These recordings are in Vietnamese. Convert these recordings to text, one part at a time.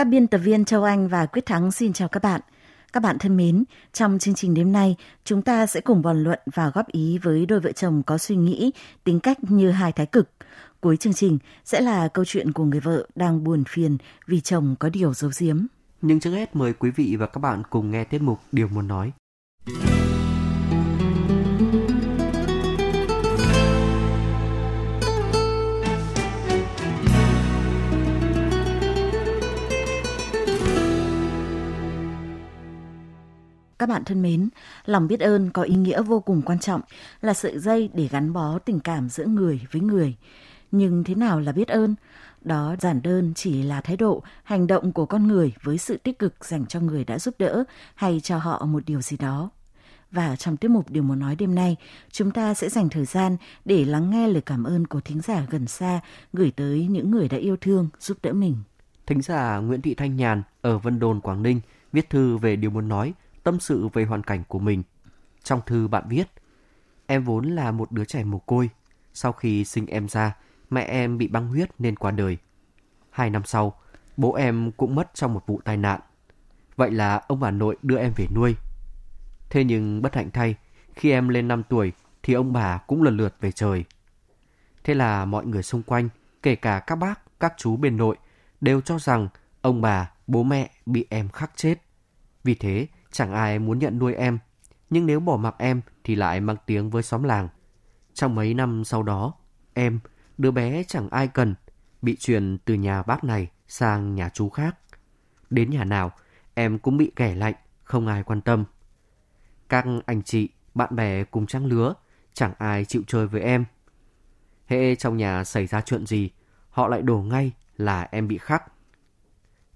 Các biên tập viên Châu Anh và Quyết Thắng xin chào các bạn. Các bạn thân mến, trong chương trình đêm nay, chúng ta sẽ cùng bàn luận và góp ý với đôi vợ chồng có suy nghĩ, tính cách như hai thái cực. Cuối chương trình sẽ là câu chuyện của người vợ đang buồn phiền vì chồng có điều giấu giếm. Nhưng trước hết mời quý vị và các bạn cùng nghe tiết mục Điều muốn nói. Các bạn thân mến, lòng biết ơn có ý nghĩa vô cùng quan trọng, là sợi dây để gắn bó tình cảm giữa người với người. Nhưng thế nào là biết ơn? Đó giản đơn chỉ là thái độ, hành động của con người với sự tích cực dành cho người đã giúp đỡ hay cho họ một điều gì đó. Và trong tiết mục Điều muốn nói đêm nay, chúng ta sẽ dành thời gian để lắng nghe lời cảm ơn của thính giả gần xa gửi tới những người đã yêu thương, giúp đỡ mình. Thính giả Nguyễn Thị Thanh Nhàn ở Vân Đồn, Quảng Ninh viết thư về điều muốn nói tâm sự về hoàn cảnh của mình. Trong thư bạn viết, em vốn là một đứa trẻ mồ côi. Sau khi sinh em ra, mẹ em bị băng huyết nên qua đời. Hai năm sau, bố em cũng mất trong một vụ tai nạn. Vậy là ông bà nội đưa em về nuôi. Thế nhưng bất hạnh thay, khi em lên 5 tuổi thì ông bà cũng lần lượt về trời. Thế là mọi người xung quanh, kể cả các bác, các chú bên nội, đều cho rằng ông bà, bố mẹ bị em khắc chết. Vì thế, Chẳng ai muốn nhận nuôi em, nhưng nếu bỏ mặc em thì lại mang tiếng với xóm làng. Trong mấy năm sau đó, em, đứa bé chẳng ai cần, bị truyền từ nhà bác này sang nhà chú khác. Đến nhà nào, em cũng bị kẻ lạnh, không ai quan tâm. Các anh chị, bạn bè cùng trang lứa, chẳng ai chịu chơi với em. Hệ trong nhà xảy ra chuyện gì, họ lại đổ ngay là em bị khắc.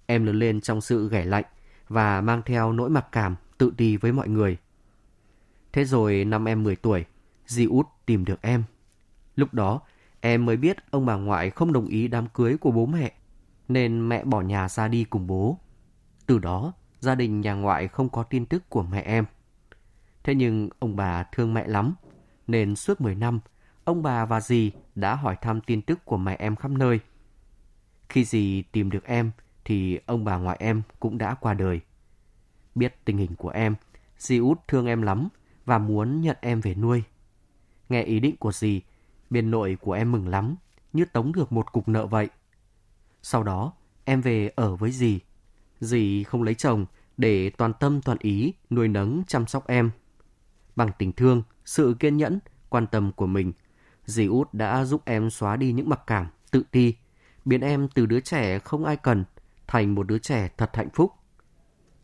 Em lớn lên trong sự ghẻ lạnh, và mang theo nỗi mặc cảm tự ti với mọi người. Thế rồi năm em 10 tuổi, dì út tìm được em. Lúc đó, em mới biết ông bà ngoại không đồng ý đám cưới của bố mẹ, nên mẹ bỏ nhà ra đi cùng bố. Từ đó, gia đình nhà ngoại không có tin tức của mẹ em. Thế nhưng ông bà thương mẹ lắm, nên suốt 10 năm, ông bà và dì đã hỏi thăm tin tức của mẹ em khắp nơi. Khi dì tìm được em, thì ông bà ngoại em cũng đã qua đời. Biết tình hình của em, dì út thương em lắm và muốn nhận em về nuôi. Nghe ý định của dì, bên nội của em mừng lắm, như tống được một cục nợ vậy. Sau đó, em về ở với dì. Dì không lấy chồng để toàn tâm toàn ý nuôi nấng chăm sóc em. Bằng tình thương, sự kiên nhẫn, quan tâm của mình, dì út đã giúp em xóa đi những mặc cảm, tự ti, biến em từ đứa trẻ không ai cần thành một đứa trẻ thật hạnh phúc.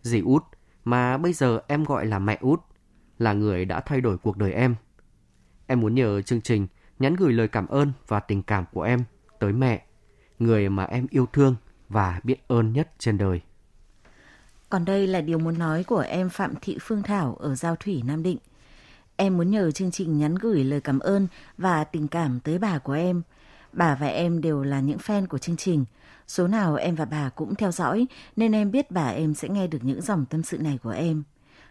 Dì út, mà bây giờ em gọi là mẹ út, là người đã thay đổi cuộc đời em. Em muốn nhờ chương trình nhắn gửi lời cảm ơn và tình cảm của em tới mẹ, người mà em yêu thương và biết ơn nhất trên đời. Còn đây là điều muốn nói của em Phạm Thị Phương Thảo ở Giao Thủy, Nam Định. Em muốn nhờ chương trình nhắn gửi lời cảm ơn và tình cảm tới bà của em. Bà và em đều là những fan của chương trình – Số nào em và bà cũng theo dõi nên em biết bà em sẽ nghe được những dòng tâm sự này của em.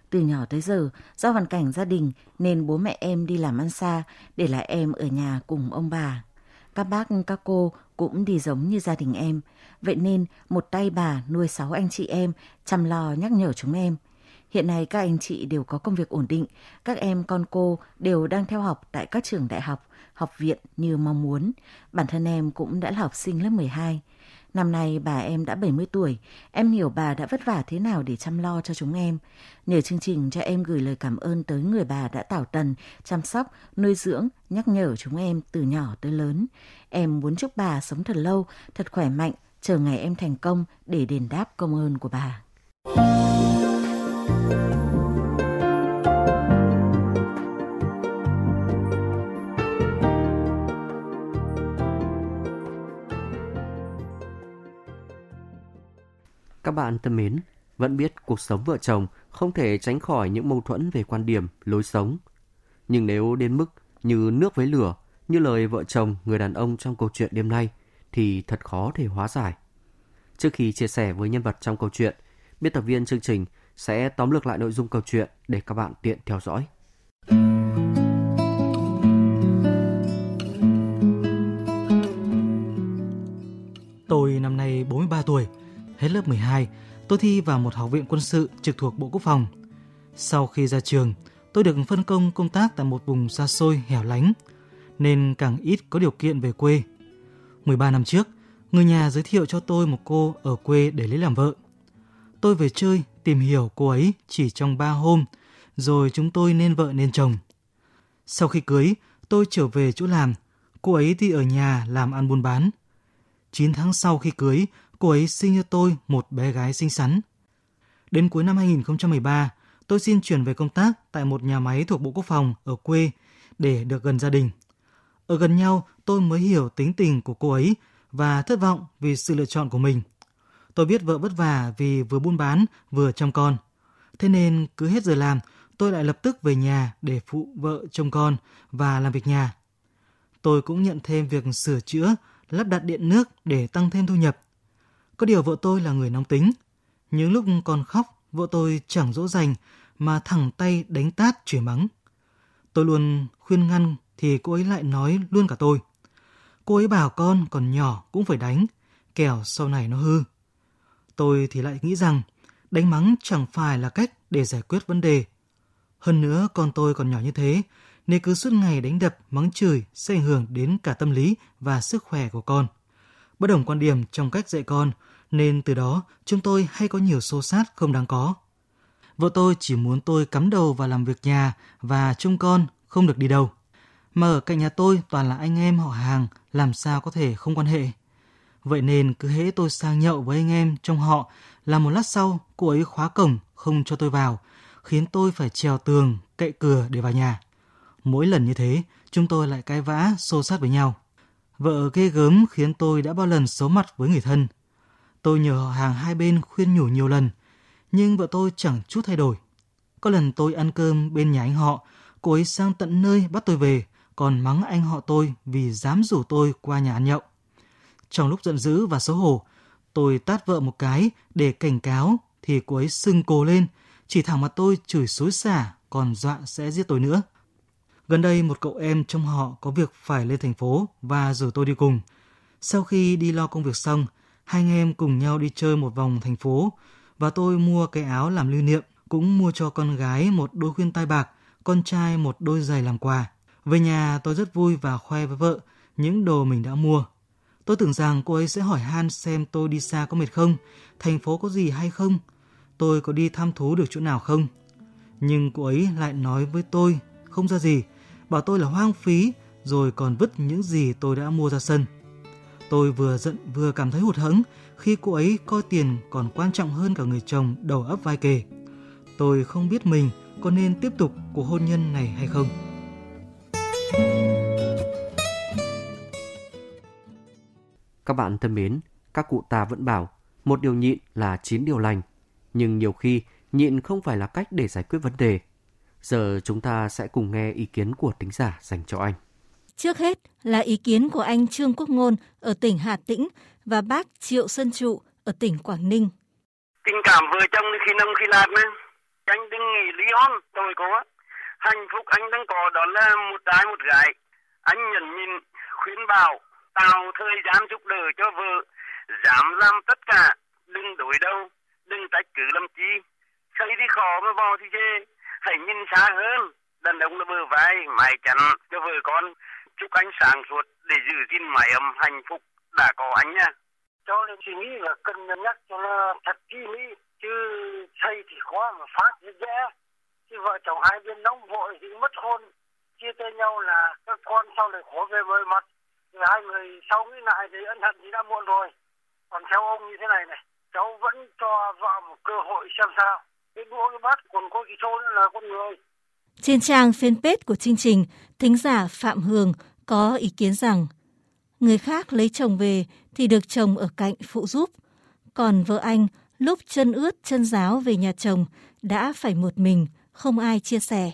Từ nhỏ tới giờ, do hoàn cảnh gia đình nên bố mẹ em đi làm ăn xa, để lại em ở nhà cùng ông bà. Các bác, các cô cũng đi giống như gia đình em. Vậy nên một tay bà nuôi sáu anh chị em, chăm lo nhắc nhở chúng em. Hiện nay các anh chị đều có công việc ổn định, các em con cô đều đang theo học tại các trường đại học, học viện như mong muốn. Bản thân em cũng đã là học sinh lớp 12. Năm nay bà em đã 70 tuổi, em hiểu bà đã vất vả thế nào để chăm lo cho chúng em. Nhờ chương trình cho em gửi lời cảm ơn tới người bà đã tảo tần, chăm sóc, nuôi dưỡng, nhắc nhở chúng em từ nhỏ tới lớn. Em muốn chúc bà sống thật lâu, thật khỏe mạnh, chờ ngày em thành công để đền đáp công ơn của bà. Các bạn thân mến, vẫn biết cuộc sống vợ chồng không thể tránh khỏi những mâu thuẫn về quan điểm, lối sống. Nhưng nếu đến mức như nước với lửa, như lời vợ chồng người đàn ông trong câu chuyện đêm nay, thì thật khó thể hóa giải. Trước khi chia sẻ với nhân vật trong câu chuyện, biên tập viên chương trình sẽ tóm lược lại nội dung câu chuyện để các bạn tiện theo dõi. Tôi năm nay 43 tuổi, hết lớp 12, tôi thi vào một học viện quân sự trực thuộc Bộ Quốc phòng. Sau khi ra trường, tôi được phân công công tác tại một vùng xa xôi hẻo lánh, nên càng ít có điều kiện về quê. 13 năm trước, người nhà giới thiệu cho tôi một cô ở quê để lấy làm vợ. Tôi về chơi, tìm hiểu cô ấy chỉ trong 3 hôm, rồi chúng tôi nên vợ nên chồng. Sau khi cưới, tôi trở về chỗ làm, cô ấy thì ở nhà làm ăn buôn bán. 9 tháng sau khi cưới, cô ấy sinh cho tôi một bé gái xinh xắn. Đến cuối năm 2013, tôi xin chuyển về công tác tại một nhà máy thuộc Bộ Quốc phòng ở quê để được gần gia đình. Ở gần nhau, tôi mới hiểu tính tình của cô ấy và thất vọng vì sự lựa chọn của mình. Tôi biết vợ vất vả vì vừa buôn bán vừa chăm con. Thế nên cứ hết giờ làm, tôi lại lập tức về nhà để phụ vợ trông con và làm việc nhà. Tôi cũng nhận thêm việc sửa chữa, lắp đặt điện nước để tăng thêm thu nhập. Có điều vợ tôi là người nóng tính. Những lúc con khóc, vợ tôi chẳng dỗ dành mà thẳng tay đánh tát chửi mắng. Tôi luôn khuyên ngăn thì cô ấy lại nói luôn cả tôi. Cô ấy bảo con còn nhỏ cũng phải đánh, kẻo sau này nó hư. Tôi thì lại nghĩ rằng đánh mắng chẳng phải là cách để giải quyết vấn đề. Hơn nữa con tôi còn nhỏ như thế, nên cứ suốt ngày đánh đập, mắng chửi sẽ ảnh hưởng đến cả tâm lý và sức khỏe của con. Bất đồng quan điểm trong cách dạy con, nên từ đó chúng tôi hay có nhiều xô sát không đáng có. Vợ tôi chỉ muốn tôi cắm đầu vào làm việc nhà và trông con, không được đi đâu. Mà ở cạnh nhà tôi toàn là anh em họ hàng, làm sao có thể không quan hệ. Vậy nên cứ hễ tôi sang nhậu với anh em trong họ là một lát sau cô ấy khóa cổng không cho tôi vào, khiến tôi phải trèo tường, cậy cửa để vào nhà. Mỗi lần như thế, chúng tôi lại cãi vã, xô sát với nhau. Vợ ghê gớm khiến tôi đã bao lần xấu mặt với người thân. Tôi nhờ họ hàng hai bên khuyên nhủ nhiều lần, nhưng vợ tôi chẳng chút thay đổi. Có lần tôi ăn cơm bên nhà anh họ, cô ấy sang tận nơi bắt tôi về, còn mắng anh họ tôi vì dám rủ tôi qua nhà ăn nhậu. Trong lúc giận dữ và xấu hổ, tôi tát vợ một cái để cảnh cáo thì cô ấy sưng cổ lên, chỉ thẳng mặt tôi chửi xối xả, còn dọa sẽ giết tôi nữa. Gần đây một cậu em trong họ có việc phải lên thành phố và rủ tôi đi cùng. Sau khi đi lo công việc xong, hai anh em cùng nhau đi chơi một vòng thành phố và tôi mua cái áo làm lưu niệm, cũng mua cho con gái một đôi khuyên tai bạc, con trai một đôi giày làm quà. Về nhà tôi rất vui và khoe với vợ những đồ mình đã mua. Tôi tưởng rằng cô ấy sẽ hỏi han xem tôi đi xa có mệt không, thành phố có gì hay không, tôi có đi thăm thú được chỗ nào không. Nhưng cô ấy lại nói với tôi không ra gì, bảo tôi là hoang phí, rồi còn vứt những gì tôi đã mua ra sân. Tôi vừa giận vừa cảm thấy hụt hẫng khi cô ấy coi tiền còn quan trọng hơn cả người chồng đầu ấp vai kề. Tôi không biết mình có nên tiếp tục cuộc hôn nhân này hay không. Các bạn thân mến, các cụ ta vẫn bảo một điều nhịn là chín điều lành. Nhưng nhiều khi nhịn không phải là cách để giải quyết vấn đề. Giờ chúng ta sẽ cùng nghe ý kiến của tính giả dành cho anh. Trước hết là ý kiến của anh Trương Quốc Ngôn ở tỉnh Hà Tĩnh và bác Triệu Sơn Trụ ở tỉnh Quảng Ninh. Tình cảm vợ chồng khi nông khi lạc mà. Anh đừng nghĩ lý hôn, tôi có. Hạnh phúc anh đang có đó là một trai một gái. Anh nhận nhìn, khuyến bảo, tạo thời gian giúp đỡ cho vợ. Dám làm tất cả, đừng đối đâu, đừng trách cứ làm chi. Xây thì khó mà vào thì chê. Hãy nhìn xa hơn, đàn ông là bờ vai, mài chắn cho vợ con chúc anh sáng suốt để giữ gìn mái ấm hạnh phúc đã có anh nha. Cho nên suy nghĩ là cần nhắc cho nó thật kỹ mỹ chứ xây thì khó mà phát thì dễ. Chứ vợ chồng hai bên nóng vội thì mất hôn, chia tay nhau là các con sau này khổ về bơi mặt thì hai người sau nghĩ lại thì ân hận thì đã muộn rồi còn theo ông như thế này này, cháu vẫn cho vợ một cơ hội xem sao cái đũa, cái bát còn có cái xô nữa là con người trên trang fanpage của chương trình, thính giả Phạm Hường có ý kiến rằng người khác lấy chồng về thì được chồng ở cạnh phụ giúp, còn vợ anh lúc chân ướt chân giáo về nhà chồng đã phải một mình, không ai chia sẻ.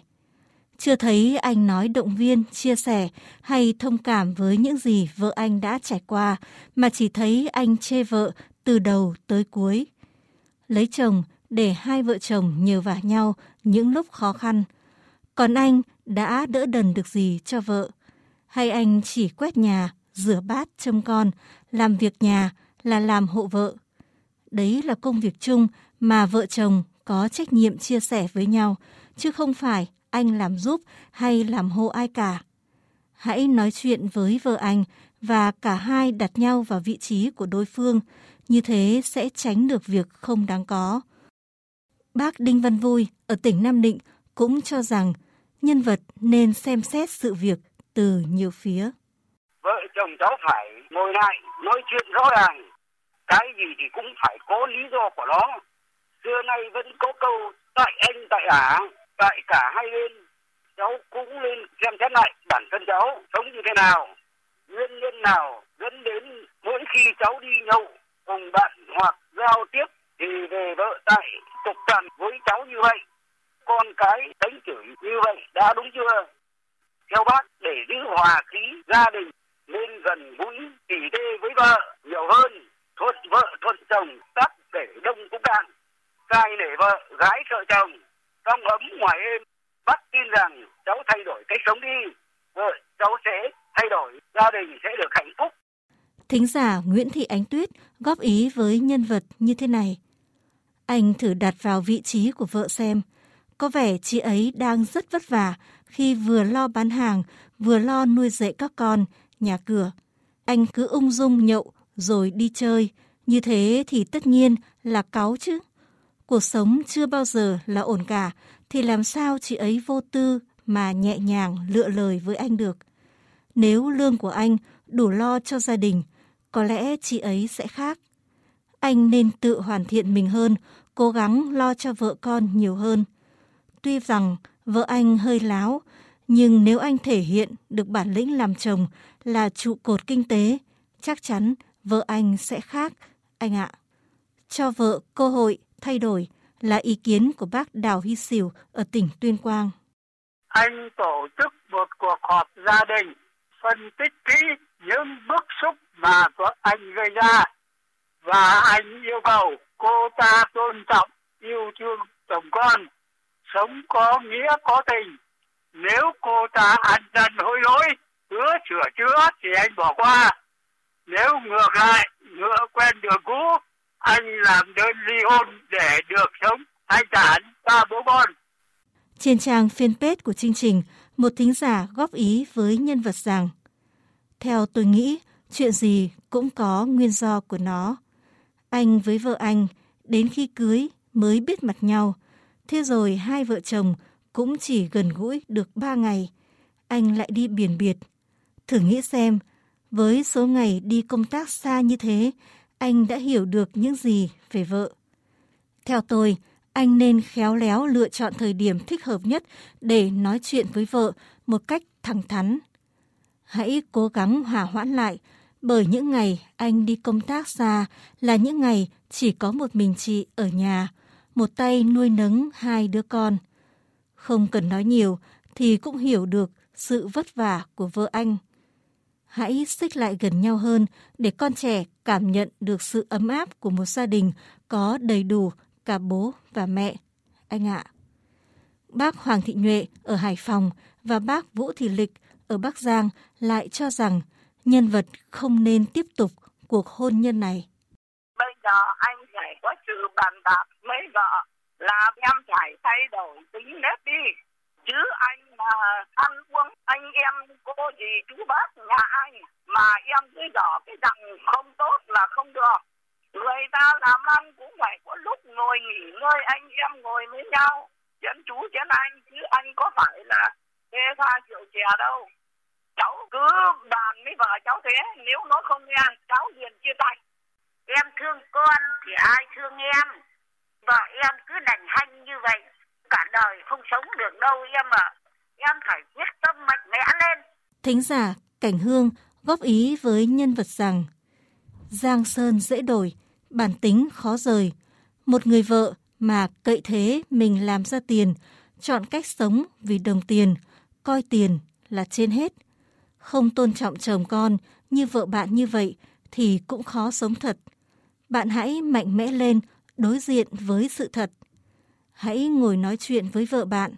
Chưa thấy anh nói động viên, chia sẻ hay thông cảm với những gì vợ anh đã trải qua, mà chỉ thấy anh chê vợ từ đầu tới cuối. Lấy chồng để hai vợ chồng nhờ vả nhau những lúc khó khăn. Còn anh đã đỡ đần được gì cho vợ? Hay anh chỉ quét nhà, rửa bát, trông con, làm việc nhà là làm hộ vợ? Đấy là công việc chung mà vợ chồng có trách nhiệm chia sẻ với nhau, chứ không phải anh làm giúp hay làm hộ ai cả. Hãy nói chuyện với vợ anh và cả hai đặt nhau vào vị trí của đối phương, như thế sẽ tránh được việc không đáng có. Bác Đinh Văn Vui ở tỉnh Nam Định cũng cho rằng nhân vật nên xem xét sự việc từ nhiều phía. Vợ chồng cháu phải ngồi lại nói chuyện rõ ràng. Cái gì thì cũng phải có lý do của nó. Xưa nay vẫn có câu tại anh tại ả, tại cả hai bên. Cháu cũng nên xem xét lại bản thân cháu sống như thế nào. Nguyên nhân nào dẫn đến mỗi khi cháu đi nhậu cùng bạn hoặc giao tiếp thì về vợ tại tục tằn với cháu như vậy con cái đánh chửi như vậy đã đúng chưa? Theo bác, để giữ hòa khí gia đình, nên gần gũi tỉ tê với vợ nhiều hơn, thuận vợ thuận chồng, tắt để đông cũng cạn trai nể vợ, gái sợ chồng. Trong ấm ngoài êm, bác tin rằng cháu thay đổi cách sống đi. Vợ cháu sẽ thay đổi, gia đình sẽ được hạnh phúc. Thính giả Nguyễn Thị Ánh Tuyết góp ý với nhân vật như thế này. Anh thử đặt vào vị trí của vợ xem. Có vẻ chị ấy đang rất vất vả khi vừa lo bán hàng, vừa lo nuôi dạy các con, nhà cửa. Anh cứ ung dung nhậu rồi đi chơi. Như thế thì tất nhiên là cáu chứ. Cuộc sống chưa bao giờ là ổn cả, thì làm sao chị ấy vô tư mà nhẹ nhàng lựa lời với anh được. Nếu lương của anh đủ lo cho gia đình, có lẽ chị ấy sẽ khác. Anh nên tự hoàn thiện mình hơn, cố gắng lo cho vợ con nhiều hơn. Tuy rằng vợ anh hơi láo, nhưng nếu anh thể hiện được bản lĩnh làm chồng là trụ cột kinh tế, chắc chắn vợ anh sẽ khác, anh ạ. Cho vợ cơ hội thay đổi là ý kiến của bác Đào Hy Sỉu ở tỉnh Tuyên Quang. Anh tổ chức một cuộc họp gia đình, phân tích kỹ những bức xúc mà vợ anh gây ra và anh yêu cầu cô ta tôn trọng yêu thương chồng con sống có nghĩa có tình. Nếu cô ta ăn năn hối lỗi, hứa sửa chữa thì anh bỏ qua. Nếu ngược lại, ngựa quen đường cũ, anh làm đơn ly hôn để được sống thanh thản ba bố con trên trang fanpage của chương trình, một thính giả góp ý với nhân vật rằng, theo tôi nghĩ, chuyện gì cũng có nguyên do của nó. Anh với vợ anh đến khi cưới mới biết mặt nhau. Thế rồi hai vợ chồng cũng chỉ gần gũi được ba ngày. Anh lại đi biển biệt. Thử nghĩ xem, với số ngày đi công tác xa như thế, anh đã hiểu được những gì về vợ. Theo tôi, anh nên khéo léo lựa chọn thời điểm thích hợp nhất để nói chuyện với vợ một cách thẳng thắn. Hãy cố gắng hòa hoãn lại, bởi những ngày anh đi công tác xa là những ngày chỉ có một mình chị ở nhà, một tay nuôi nấng hai đứa con. Không cần nói nhiều thì cũng hiểu được sự vất vả của vợ anh. Hãy xích lại gần nhau hơn để con trẻ cảm nhận được sự ấm áp của một gia đình có đầy đủ cả bố và mẹ. Anh ạ. Bác Hoàng Thị Nhuệ ở Hải Phòng và bác Vũ Thị Lịch ở Bắc Giang lại cho rằng nhân vật không nên tiếp tục cuộc hôn nhân này. Bây giờ anh phải có sự bàn bạc với vợ là em phải thay đổi tính nết đi. Chứ anh mà ăn uống, anh em, cô gì chú bác, nhà anh mà em cứ đỏ cái rằng không tốt là không được. Người ta làm ăn cũng phải có lúc ngồi nghỉ ngơi, anh em ngồi với nhau. Chén chú, chén anh chứ anh có phải là bê pha rượu chè đâu cháu cứ bàn với vợ cháu thế, nếu nó không nghe, cháu liền chia tay em thương con thì ai thương em vợ em cứ đành hanh như vậy cả đời không sống được đâu em ạ à. em phải quyết tâm mạnh mẽ lên thính giả cảnh hương góp ý với nhân vật rằng giang sơn dễ đổi bản tính khó rời Một người vợ mà cậy thế mình làm ra tiền, chọn cách sống vì đồng tiền, coi tiền là trên hết. Không tôn trọng chồng con như vợ bạn như vậy thì cũng khó sống thật. Bạn hãy mạnh mẽ lên, đối diện với sự thật. Hãy ngồi nói chuyện với vợ bạn.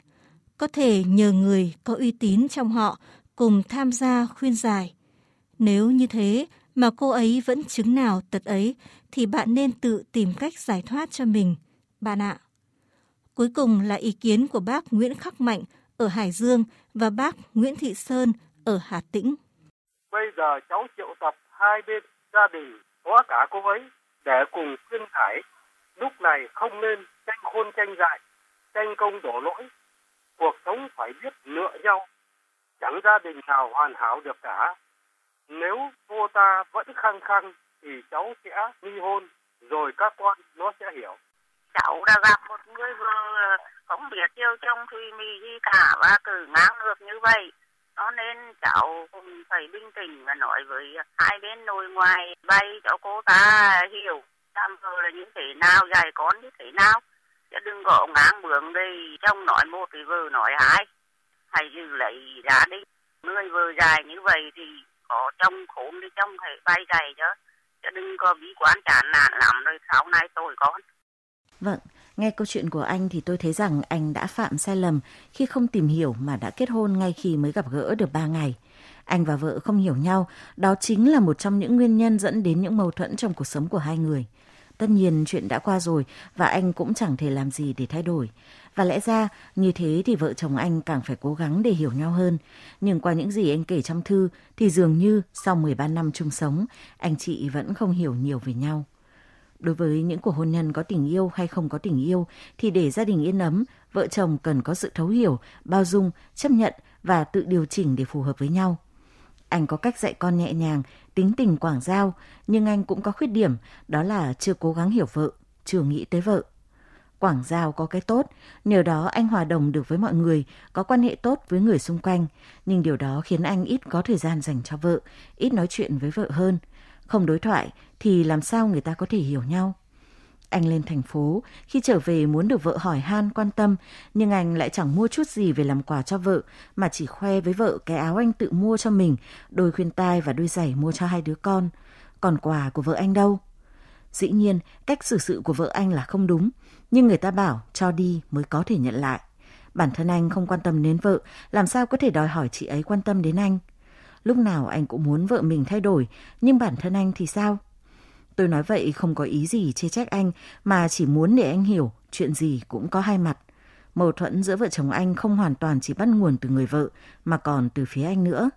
Có thể nhờ người có uy tín trong họ cùng tham gia khuyên giải. Nếu như thế mà cô ấy vẫn chứng nào tật ấy thì bạn nên tự tìm cách giải thoát cho mình, bạn ạ. Cuối cùng là ý kiến của bác Nguyễn Khắc Mạnh ở Hải Dương và bác Nguyễn Thị Sơn ở Hà Tĩnh. Bây giờ cháu triệu tập hai bên gia đình có cả cô ấy để cùng khuyên giải. Lúc này không nên tranh khôn tranh dại, tranh công đổ lỗi. Cuộc sống phải biết lựa nhau. Chẳng gia đình nào hoàn hảo được cả. Nếu cô ta vẫn khăng khăng thì cháu sẽ ly hôn, rồi các con nó sẽ hiểu. Cháu đã gặp một người vừa ờ, không biết yêu chồng thùy mì gì cả và cử ngang ngược như vậy. Cho nên cháu cũng phải bình tĩnh và nói với hai bên nội ngoài bay cho cô ta hiểu tam vợ là như thế nào, dạy con như thế nào. Chứ đừng có ngang bướng đi, trong nói một thì vợ nói hai. Hãy giữ lấy ra đi. Người vợ dài như vậy thì có trong khốn đi trong phải bay dày chứ. Chứ đừng có bí quán chán nản làm rồi sau này tôi con. Vâng, nghe câu chuyện của anh thì tôi thấy rằng anh đã phạm sai lầm khi không tìm hiểu mà đã kết hôn ngay khi mới gặp gỡ được 3 ngày. Anh và vợ không hiểu nhau, đó chính là một trong những nguyên nhân dẫn đến những mâu thuẫn trong cuộc sống của hai người. Tất nhiên chuyện đã qua rồi và anh cũng chẳng thể làm gì để thay đổi. Và lẽ ra như thế thì vợ chồng anh càng phải cố gắng để hiểu nhau hơn. Nhưng qua những gì anh kể trong thư thì dường như sau 13 năm chung sống, anh chị vẫn không hiểu nhiều về nhau. Đối với những cuộc hôn nhân có tình yêu hay không có tình yêu thì để gia đình yên ấm, vợ chồng cần có sự thấu hiểu, bao dung, chấp nhận và tự điều chỉnh để phù hợp với nhau. Anh có cách dạy con nhẹ nhàng, tính tình quảng giao, nhưng anh cũng có khuyết điểm, đó là chưa cố gắng hiểu vợ, chưa nghĩ tới vợ. Quảng giao có cái tốt, nhờ đó anh hòa đồng được với mọi người, có quan hệ tốt với người xung quanh, nhưng điều đó khiến anh ít có thời gian dành cho vợ, ít nói chuyện với vợ hơn. Không đối thoại thì làm sao người ta có thể hiểu nhau? Anh lên thành phố, khi trở về muốn được vợ hỏi han quan tâm, nhưng anh lại chẳng mua chút gì về làm quà cho vợ, mà chỉ khoe với vợ cái áo anh tự mua cho mình, đôi khuyên tai và đôi giày mua cho hai đứa con. Còn quà của vợ anh đâu? Dĩ nhiên, cách xử sự của vợ anh là không đúng, nhưng người ta bảo cho đi mới có thể nhận lại. Bản thân anh không quan tâm đến vợ, làm sao có thể đòi hỏi chị ấy quan tâm đến anh? Lúc nào anh cũng muốn vợ mình thay đổi, nhưng bản thân anh thì sao? Tôi nói vậy không có ý gì chê trách anh, mà chỉ muốn để anh hiểu chuyện gì cũng có hai mặt. Mâu thuẫn giữa vợ chồng anh không hoàn toàn chỉ bắt nguồn từ người vợ, mà còn từ phía anh nữa.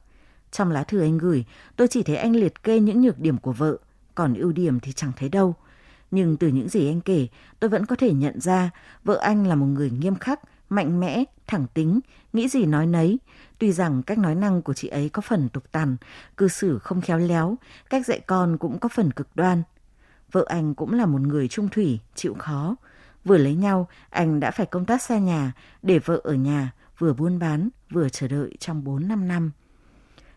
Trong lá thư anh gửi, tôi chỉ thấy anh liệt kê những nhược điểm của vợ, còn ưu điểm thì chẳng thấy đâu. Nhưng từ những gì anh kể, tôi vẫn có thể nhận ra vợ anh là một người nghiêm khắc, mạnh mẽ, thẳng tính, nghĩ gì nói nấy. Tuy rằng cách nói năng của chị ấy có phần tục tằn, cư xử không khéo léo, cách dạy con cũng có phần cực đoan. Vợ anh cũng là một người trung thủy, chịu khó. Vừa lấy nhau, anh đã phải công tác xa nhà, để vợ ở nhà, vừa buôn bán, vừa chờ đợi trong 4-5 năm.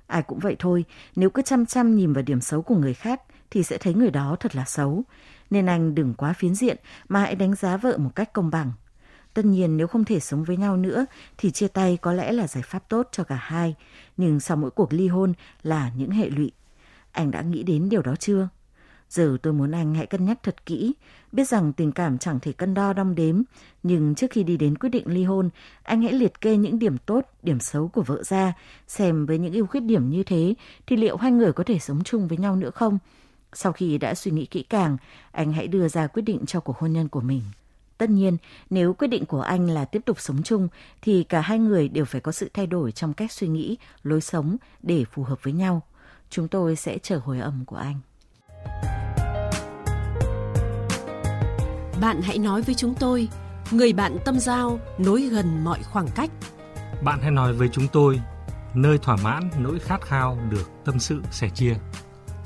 Ai cũng vậy thôi, nếu cứ chăm chăm nhìn vào điểm xấu của người khác thì sẽ thấy người đó thật là xấu. Nên anh đừng quá phiến diện mà hãy đánh giá vợ một cách công bằng. Tất nhiên nếu không thể sống với nhau nữa thì chia tay có lẽ là giải pháp tốt cho cả hai. Nhưng sau mỗi cuộc ly hôn là những hệ lụy. Anh đã nghĩ đến điều đó chưa? Giờ tôi muốn anh hãy cân nhắc thật kỹ, biết rằng tình cảm chẳng thể cân đo đong đếm, nhưng trước khi đi đến quyết định ly hôn, anh hãy liệt kê những điểm tốt, điểm xấu của vợ ra, xem với những ưu khuyết điểm như thế thì liệu hai người có thể sống chung với nhau nữa không? Sau khi đã suy nghĩ kỹ càng, anh hãy đưa ra quyết định cho cuộc hôn nhân của mình. Tất nhiên, nếu quyết định của anh là tiếp tục sống chung thì cả hai người đều phải có sự thay đổi trong cách suy nghĩ, lối sống để phù hợp với nhau. Chúng tôi sẽ chờ hồi âm của anh. Bạn hãy nói với chúng tôi, người bạn tâm giao nối gần mọi khoảng cách. Bạn hãy nói với chúng tôi, nơi thỏa mãn nỗi khát khao được tâm sự sẻ chia.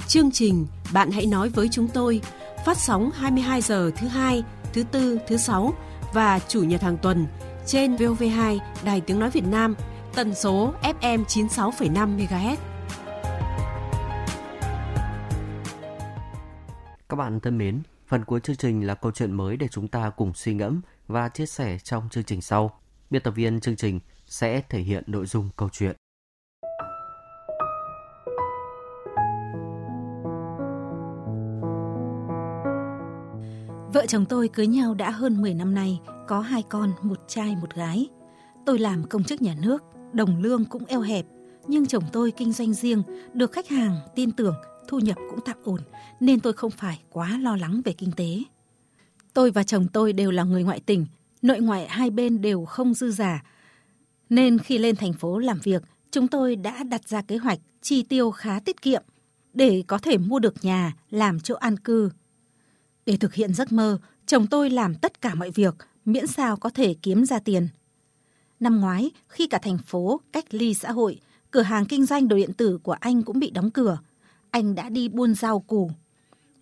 Chương trình Bạn hãy nói với chúng tôi phát sóng 22 giờ thứ hai, thứ tư, thứ sáu và chủ nhật hàng tuần trên VOV2 Đài Tiếng Nói Việt Nam, tần số FM 96,5 MHz. Các bạn thân mến, Phần cuối chương trình là câu chuyện mới để chúng ta cùng suy ngẫm và chia sẻ trong chương trình sau. Biên tập viên chương trình sẽ thể hiện nội dung câu chuyện. Vợ chồng tôi cưới nhau đã hơn 10 năm nay, có hai con, một trai một gái. Tôi làm công chức nhà nước, đồng lương cũng eo hẹp, nhưng chồng tôi kinh doanh riêng, được khách hàng tin tưởng, thu nhập cũng tạm ổn, nên tôi không phải quá lo lắng về kinh tế. Tôi và chồng tôi đều là người ngoại tỉnh, nội ngoại hai bên đều không dư giả. Nên khi lên thành phố làm việc, chúng tôi đã đặt ra kế hoạch chi tiêu khá tiết kiệm để có thể mua được nhà làm chỗ an cư. Để thực hiện giấc mơ, chồng tôi làm tất cả mọi việc miễn sao có thể kiếm ra tiền. Năm ngoái, khi cả thành phố cách ly xã hội, cửa hàng kinh doanh đồ điện tử của anh cũng bị đóng cửa. Anh đã đi buôn rau củ.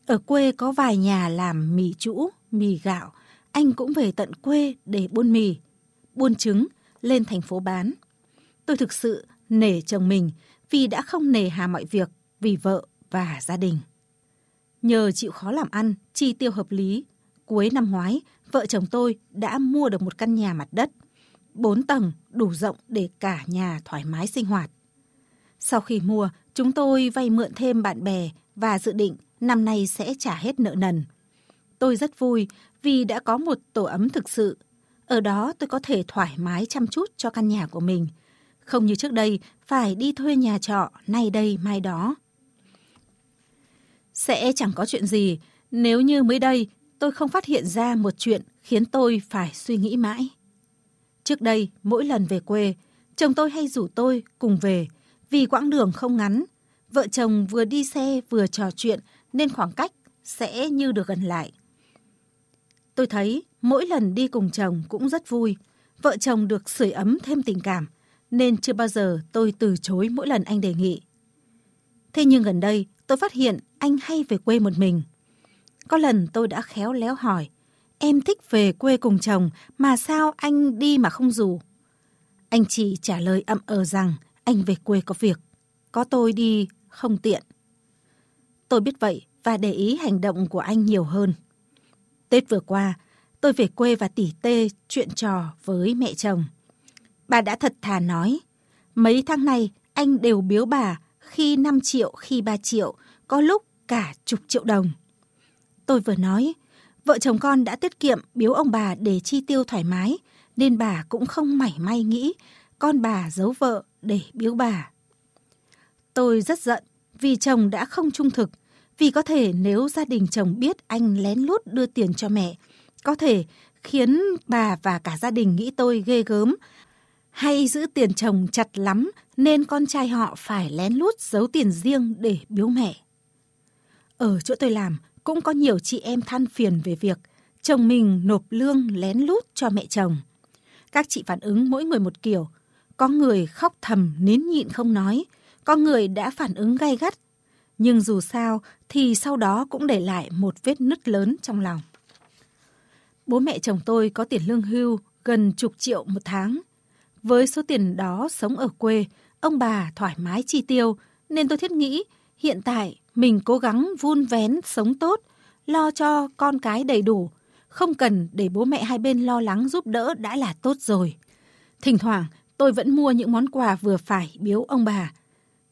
Ở quê có vài nhà làm mì chũ, mì gạo. Anh cũng về tận quê để buôn mì, buôn trứng, lên thành phố bán. Tôi thực sự nể chồng mình vì đã không nề hà mọi việc vì vợ và gia đình. Nhờ chịu khó làm ăn, chi tiêu hợp lý, cuối năm ngoái, vợ chồng tôi đã mua được một căn nhà mặt đất, bốn tầng đủ rộng để cả nhà thoải mái sinh hoạt. Sau khi mua, chúng tôi vay mượn thêm bạn bè và dự định năm nay sẽ trả hết nợ nần. Tôi rất vui vì đã có một tổ ấm thực sự. Ở đó tôi có thể thoải mái chăm chút cho căn nhà của mình. Không như trước đây, phải đi thuê nhà trọ, nay đây mai đó. Sẽ chẳng có chuyện gì nếu như mới đây tôi không phát hiện ra một chuyện khiến tôi phải suy nghĩ mãi. Trước đây, mỗi lần về quê, chồng tôi hay rủ tôi cùng về vì quãng đường không ngắn. Vợ chồng vừa đi xe vừa trò chuyện nên khoảng cách sẽ như được gần lại. Tôi thấy mỗi lần đi cùng chồng cũng rất vui. Vợ chồng được sưởi ấm thêm tình cảm nên chưa bao giờ tôi từ chối mỗi lần anh đề nghị. Thế nhưng gần đây tôi phát hiện anh hay về quê một mình. Có lần tôi đã khéo léo hỏi, em thích về quê cùng chồng mà sao anh đi mà không rủ? Anh chỉ trả lời ậm ờ rằng anh về quê có việc, có tôi đi không tiện. Tôi biết vậy và để ý hành động của anh nhiều hơn. Tết vừa qua, tôi về quê và tỉ tê chuyện trò với mẹ chồng. Bà đã thật thà nói, mấy tháng này anh đều biếu bà khi 5 triệu, khi 3 triệu, có lúc cả chục triệu đồng. Tôi vừa nói, vợ chồng con đã tiết kiệm biếu ông bà để chi tiêu thoải mái, nên bà cũng không mảy may nghĩ con bà giấu vợ để biếu bà. Tôi rất giận vì chồng đã không trung thực, vì có thể nếu gia đình chồng biết anh lén lút đưa tiền cho mẹ, có thể khiến bà và cả gia đình nghĩ tôi ghê gớm, hay giữ tiền chồng chặt lắm nên con trai họ phải lén lút giấu tiền riêng để biếu mẹ. Ở chỗ tôi làm cũng có nhiều chị em than phiền về việc chồng mình nộp lương lén lút cho mẹ chồng. Các chị phản ứng mỗi người một kiểu. Có người khóc thầm nín nhịn không nói, có người đã phản ứng gay gắt. Nhưng dù sao thì sau đó cũng để lại một vết nứt lớn trong lòng. Bố mẹ chồng tôi có tiền lương hưu gần chục triệu một tháng. Với số tiền đó sống ở quê, ông bà thoải mái chi tiêu, nên tôi thiết nghĩ hiện tại mình cố gắng vun vén sống tốt, lo cho con cái đầy đủ, không cần để bố mẹ hai bên lo lắng giúp đỡ đã là tốt rồi. Thỉnh thoảng tôi vẫn mua những món quà vừa phải biếu ông bà.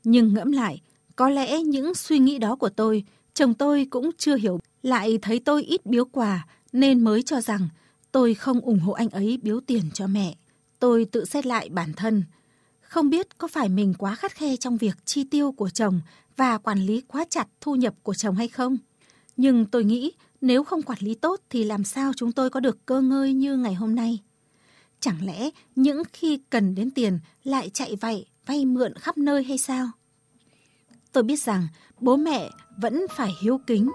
Nhưng ngẫm lại, có lẽ những suy nghĩ đó của tôi, chồng tôi cũng chưa hiểu, lại thấy tôi ít biếu quà nên mới cho rằng tôi không ủng hộ anh ấy biếu tiền cho mẹ. Tôi tự xét lại bản thân, không biết có phải mình quá khắt khe trong việc chi tiêu của chồng và quản lý quá chặt thu nhập của chồng hay không? Nhưng tôi nghĩ nếu không quản lý tốt thì làm sao chúng tôi có được cơ ngơi như ngày hôm nay? Chẳng lẽ những khi cần đến tiền lại chạy vậy vay mượn khắp nơi hay sao? Tôi biết rằng bố mẹ vẫn phải hiếu kính,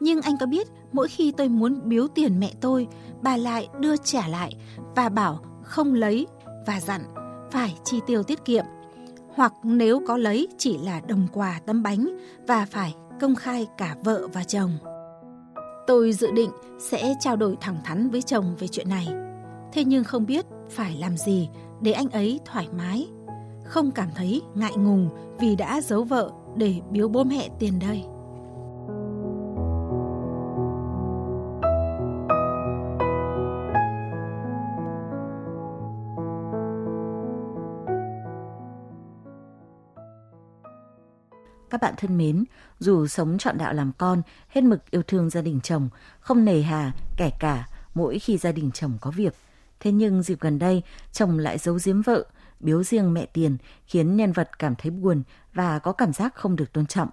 nhưng anh có biết mỗi khi tôi muốn biếu tiền mẹ tôi, bà lại đưa trả lại và bảo không lấy và dặn phải chi tiêu tiết kiệm. Hoặc nếu có lấy chỉ là đồng quà tấm bánh và phải công khai cả vợ và chồng. Tôi dự định sẽ trao đổi thẳng thắn với chồng về chuyện này. Thế nhưng không biết phải làm gì để anh ấy thoải mái, không cảm thấy ngại ngùng vì đã giấu vợ để biếu bố mẹ tiền đây. Các bạn thân mến, dù sống trọn đạo làm con, hết mực yêu thương gia đình chồng, không nề hà, kẻ cả mỗi khi gia đình chồng có việc. Thế nhưng dịp gần đây, chồng lại giấu giếm vợ, biếu riêng mẹ tiền, khiến nhân vật cảm thấy buồn và có cảm giác không được tôn trọng.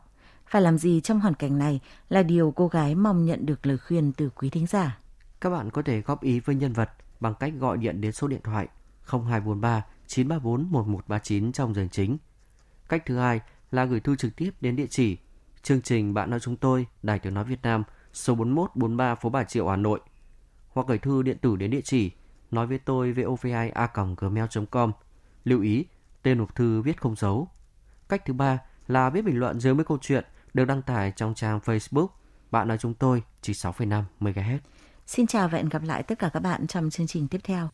Phải làm gì trong hoàn cảnh này là điều cô gái mong nhận được lời khuyên từ quý thính giả. Các bạn có thể góp ý với nhân vật bằng cách gọi điện đến số điện thoại 0243 934 1139 trong giờ chính. Cách thứ hai là gửi thư trực tiếp đến địa chỉ chương trình Bạn nói chúng tôi, Đài Tiếng Nói Việt Nam, số 4143 phố Bà Triệu, Hà Nội. Hoặc gửi thư điện tử đến địa chỉ nói với tôi vov2a.gmail.com. Lưu ý, tên hộp thư viết không dấu. Cách thứ ba là viết bình luận dưới mấy câu chuyện được đăng tải trong trang Facebook Bạn nói chúng tôi chỉ 6,5 MHz. Xin chào và hẹn gặp lại tất cả các bạn trong chương trình tiếp theo.